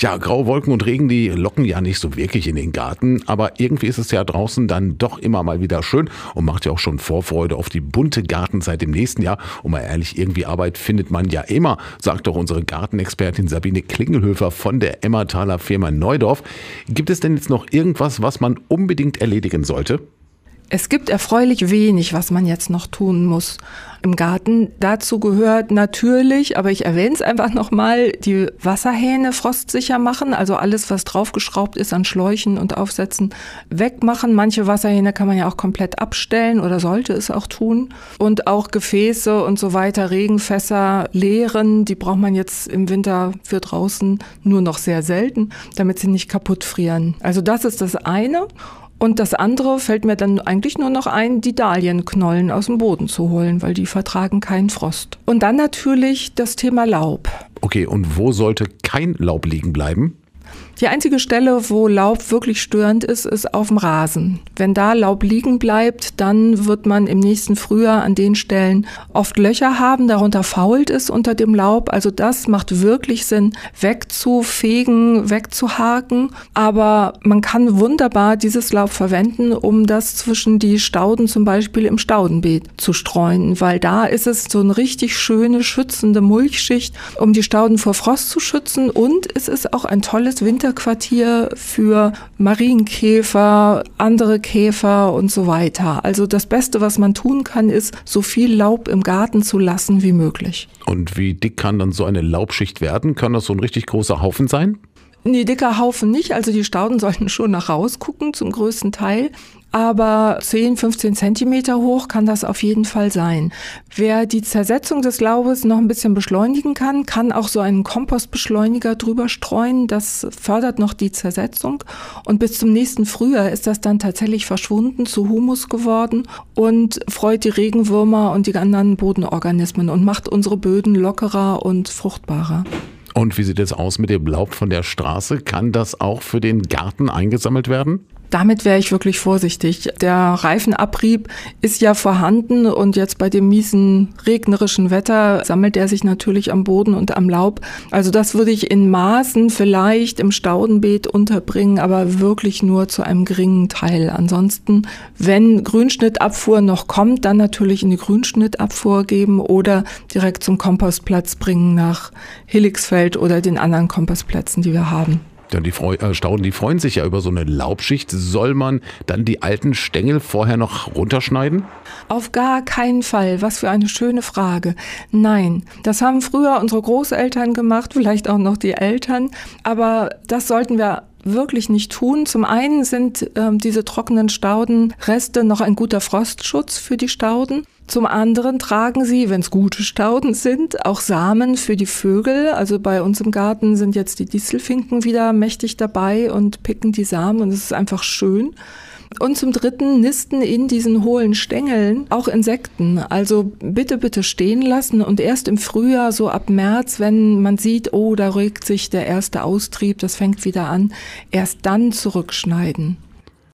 Ja, graue Wolken und Regen, die locken ja nicht so wirklich in den Garten, aber irgendwie ist es ja draußen dann doch immer mal wieder schön und macht ja auch schon Vorfreude auf die bunte Gartenzeit im nächsten Jahr. Und mal ehrlich, irgendwie Arbeit findet man ja immer, sagt doch unsere Gartenexpertin Sabine Klingelhöfer von der Emmertaler Firma Neudorf. Gibt es denn jetzt noch irgendwas, was man unbedingt erledigen sollte? Es gibt erfreulich wenig, was man jetzt noch tun muss im Garten. Dazu gehört natürlich, aber ich erwähne es einfach nochmal, die Wasserhähne frostsicher machen, also alles, was draufgeschraubt ist an Schläuchen und Aufsätzen, wegmachen. Manche Wasserhähne kann man ja auch komplett abstellen oder sollte es auch tun. Und auch Gefäße und so weiter, Regenfässer leeren, die braucht man jetzt im Winter für draußen nur noch sehr selten, damit sie nicht kaputt frieren. Also das ist das eine. Und das andere fällt mir dann eigentlich nur noch ein, die Dahlienknollen aus dem Boden zu holen, weil die vertragen keinen Frost. Und dann natürlich das Thema Laub. Okay, und wo sollte kein Laub liegen bleiben? Die einzige Stelle, wo Laub wirklich störend ist, ist auf dem Rasen. Wenn da Laub liegen bleibt, dann wird man im nächsten Frühjahr an den Stellen oft Löcher haben, darunter fault es unter dem Laub. Also das macht wirklich Sinn, wegzufegen, wegzuhaken. Aber man kann wunderbar dieses Laub verwenden, um das zwischen die Stauden zum Beispiel im Staudenbeet zu streuen, weil da ist es so eine richtig schöne, schützende Mulchschicht, um die Stauden vor Frost zu schützen. Und es ist auch ein tolles Winter Winterquartier für Marienkäfer, andere Käfer und so weiter. Also das Beste, was man tun kann, ist, so viel Laub im Garten zu lassen wie möglich. Und wie dick kann dann so eine Laubschicht werden? Kann das so ein richtig großer Haufen sein? Nee, dicker Haufen nicht. Also die Stauden sollten schon nach rausgucken zum größten Teil aber 10, 15 Zentimeter hoch kann das auf jeden Fall sein. Wer die Zersetzung des Laubes noch ein bisschen beschleunigen kann, kann auch so einen Kompostbeschleuniger drüber streuen. Das fördert noch die Zersetzung. Und bis zum nächsten Frühjahr ist das dann tatsächlich verschwunden, zu Humus geworden und freut die Regenwürmer und die anderen Bodenorganismen und macht unsere Böden lockerer und fruchtbarer. Und wie sieht es aus mit dem Laub von der Straße? Kann das auch für den Garten eingesammelt werden? Damit wäre ich wirklich vorsichtig. Der Reifenabrieb ist ja vorhanden und jetzt bei dem miesen regnerischen Wetter sammelt er sich natürlich am Boden und am Laub. Also das würde ich in Maßen vielleicht im Staudenbeet unterbringen, aber wirklich nur zu einem geringen Teil. Ansonsten, wenn Grünschnittabfuhr noch kommt, dann natürlich in die Grünschnittabfuhr geben oder direkt zum Kompostplatz bringen nach Helixfeld oder den anderen Kompostplätzen, die wir haben. Ja, die Freu äh, Stauden, die freuen sich ja über so eine Laubschicht. Soll man dann die alten Stängel vorher noch runterschneiden? Auf gar keinen Fall. Was für eine schöne Frage. Nein, das haben früher unsere Großeltern gemacht, vielleicht auch noch die Eltern. Aber das sollten wir wirklich nicht tun. Zum einen sind ähm, diese trockenen Staudenreste noch ein guter Frostschutz für die Stauden. Zum anderen tragen sie, wenn es gute Stauden sind, auch Samen für die Vögel. Also bei uns im Garten sind jetzt die Distelfinken wieder mächtig dabei und picken die Samen und es ist einfach schön. Und zum Dritten nisten in diesen hohlen Stängeln auch Insekten. Also bitte, bitte stehen lassen und erst im Frühjahr, so ab März, wenn man sieht, oh, da regt sich der erste Austrieb, das fängt wieder an, erst dann zurückschneiden.